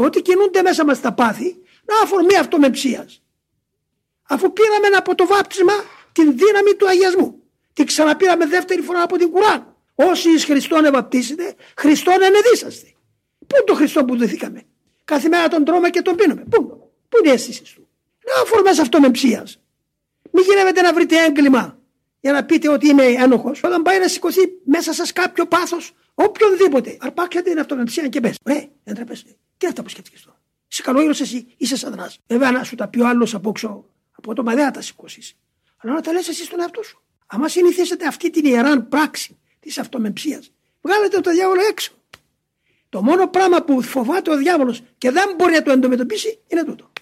το ότι κινούνται μέσα μας τα πάθη να αφορμή αυτομεψίας. Αφού πήραμε από το βάπτισμα την δύναμη του αγιασμού. Την ξαναπήραμε δεύτερη φορά από την Κουράν. Όσοι εις Χριστόν ευαπτίσετε, Χριστόν ενεδίσαστε. Πού είναι το Χριστό που δεθήκαμε. Κάθε μέρα τον τρώμε και τον πίνουμε. Πού, πού είναι η αίσθηση του. Να αφορμές αυτομεψίας. Μην γυρεύετε να βρείτε έγκλημα για να πείτε ότι είμαι ένοχος. Όταν πάει να σηκωθεί μέσα σας κάποιο πάθος, οποιονδήποτε, αρπάξετε την αυτομεψία και πες. Ρε, δεν τρέπεσαι. Τι είναι αυτά που σκέφτηκε τώρα. Είσαι καλό εσύ, είσαι σαδρά. Βέβαια, να σου τα πει ο άλλος από έξω, από το μαδέα τα σηκώσεις. Αλλά να τα λες εσύ στον εαυτό σου. Αν συνηθίσετε αυτή την ιεράν πράξη της αυτομεψίας, βγάλετε το διάβολο έξω. Το μόνο πράγμα που φοβάται ο διάβολος και δεν μπορεί να το αντιμετωπίσει είναι τούτο.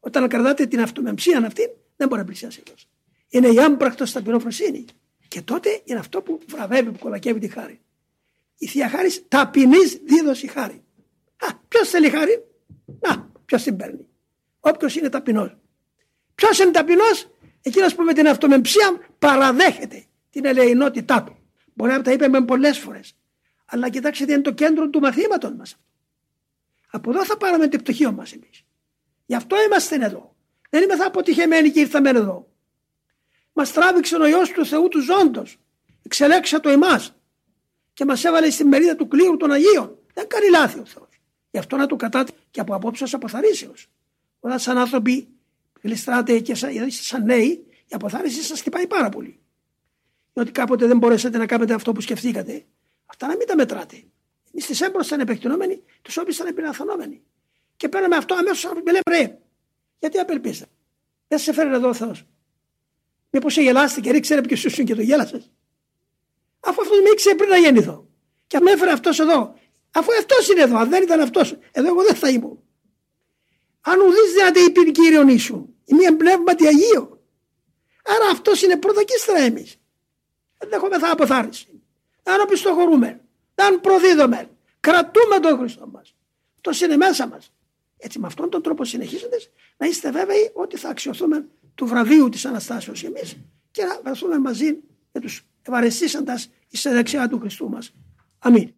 Όταν κρατάτε την αυτομεμψία αυτή, δεν μπορεί να πλησιάσει αυτός. Είναι η άμπρακτο ταπεινοφροσύνη. Και τότε είναι αυτό που βραβεύει, που κολακεύει τη χάρη. Η θεία χάρης ταπεινής δίδωση χάρη. Α, ποιος θέλει χάρη, Να, ποιος την παίρνει; Όποιος είναι ταπεινός. Ποιος είναι ταπεινός, εκείνος που με την αυτομεμψία παραδέχεται την ελεηνότητά του. Μπορεί να τα είπαμε πολλές φορές. Αλλά κοιτάξτε, είναι το κέντρο του μαθήματος μας. Από εδώ θα πάρουμε το πτυχίο μας εμείς. Γι' αυτό είμαστε εδώ. Δεν είμαστε αποτυχημένοι και ήρθαμε εδώ. Μας τράβηξε ο ιό του Θεού του ζώντος. Εξελέξα το εμάς. Και μας έβαλε στη μερίδα του κλήρου των Αγίων. Δεν κάνει λάθη ο Θεός. Γι' αυτό να του κατάτε και από απόψε αποθαρρύσεω. Όταν σαν άνθρωποι γλιστράτε και σαν, σαν νέοι, η αποθάρρυνση σας χτυπάει πάρα πολύ. Διότι κάποτε δεν μπορέσατε να κάνετε αυτό που σκεφτήκατε. Αυτά να μην τα μετράτε. Εμείς τι έμπρο ήταν επεκτηνόμενοι, τους όποιου ήταν επιλαθανόμενοι. Και παίρναμε αυτό αμέσως με λέμε ρε, γιατί απελπίστε. Δεν σε φέρει εδώ ο Θεός. Μήπως σε γελάστηκε, ρίξε ποιος σου και το γέλασες; Αφού αυτό με ήξερε πριν να γεννηθώ. Και με έφερε αυτός εδώ. Αφού αυτός είναι εδώ, αν δεν ήταν αυτός, εδώ εγώ δεν θα ήμουν. Αν ουδή δεν είπε κύριο ίσου, η μία πνεύματι Αγίο. Άρα αυτός είναι πρώτα και ύστερα εμείς. Δεν έχουμε θα αποθάρρυνση. Δεν οπισθοχωρούμε. Δεν προδίδουμε. Κρατούμε τον Χριστό μας. Το είναι μέσα μας. Έτσι με αυτόν τον τρόπο συνεχίζοντας να είστε βέβαιοι ότι θα αξιοθούμε του βραβείου της Αναστάσεως εμείς και να βρεθούμε μαζί με τους ευαρεστήσαντας εις δεξιά του Χριστού μας. Αμήν.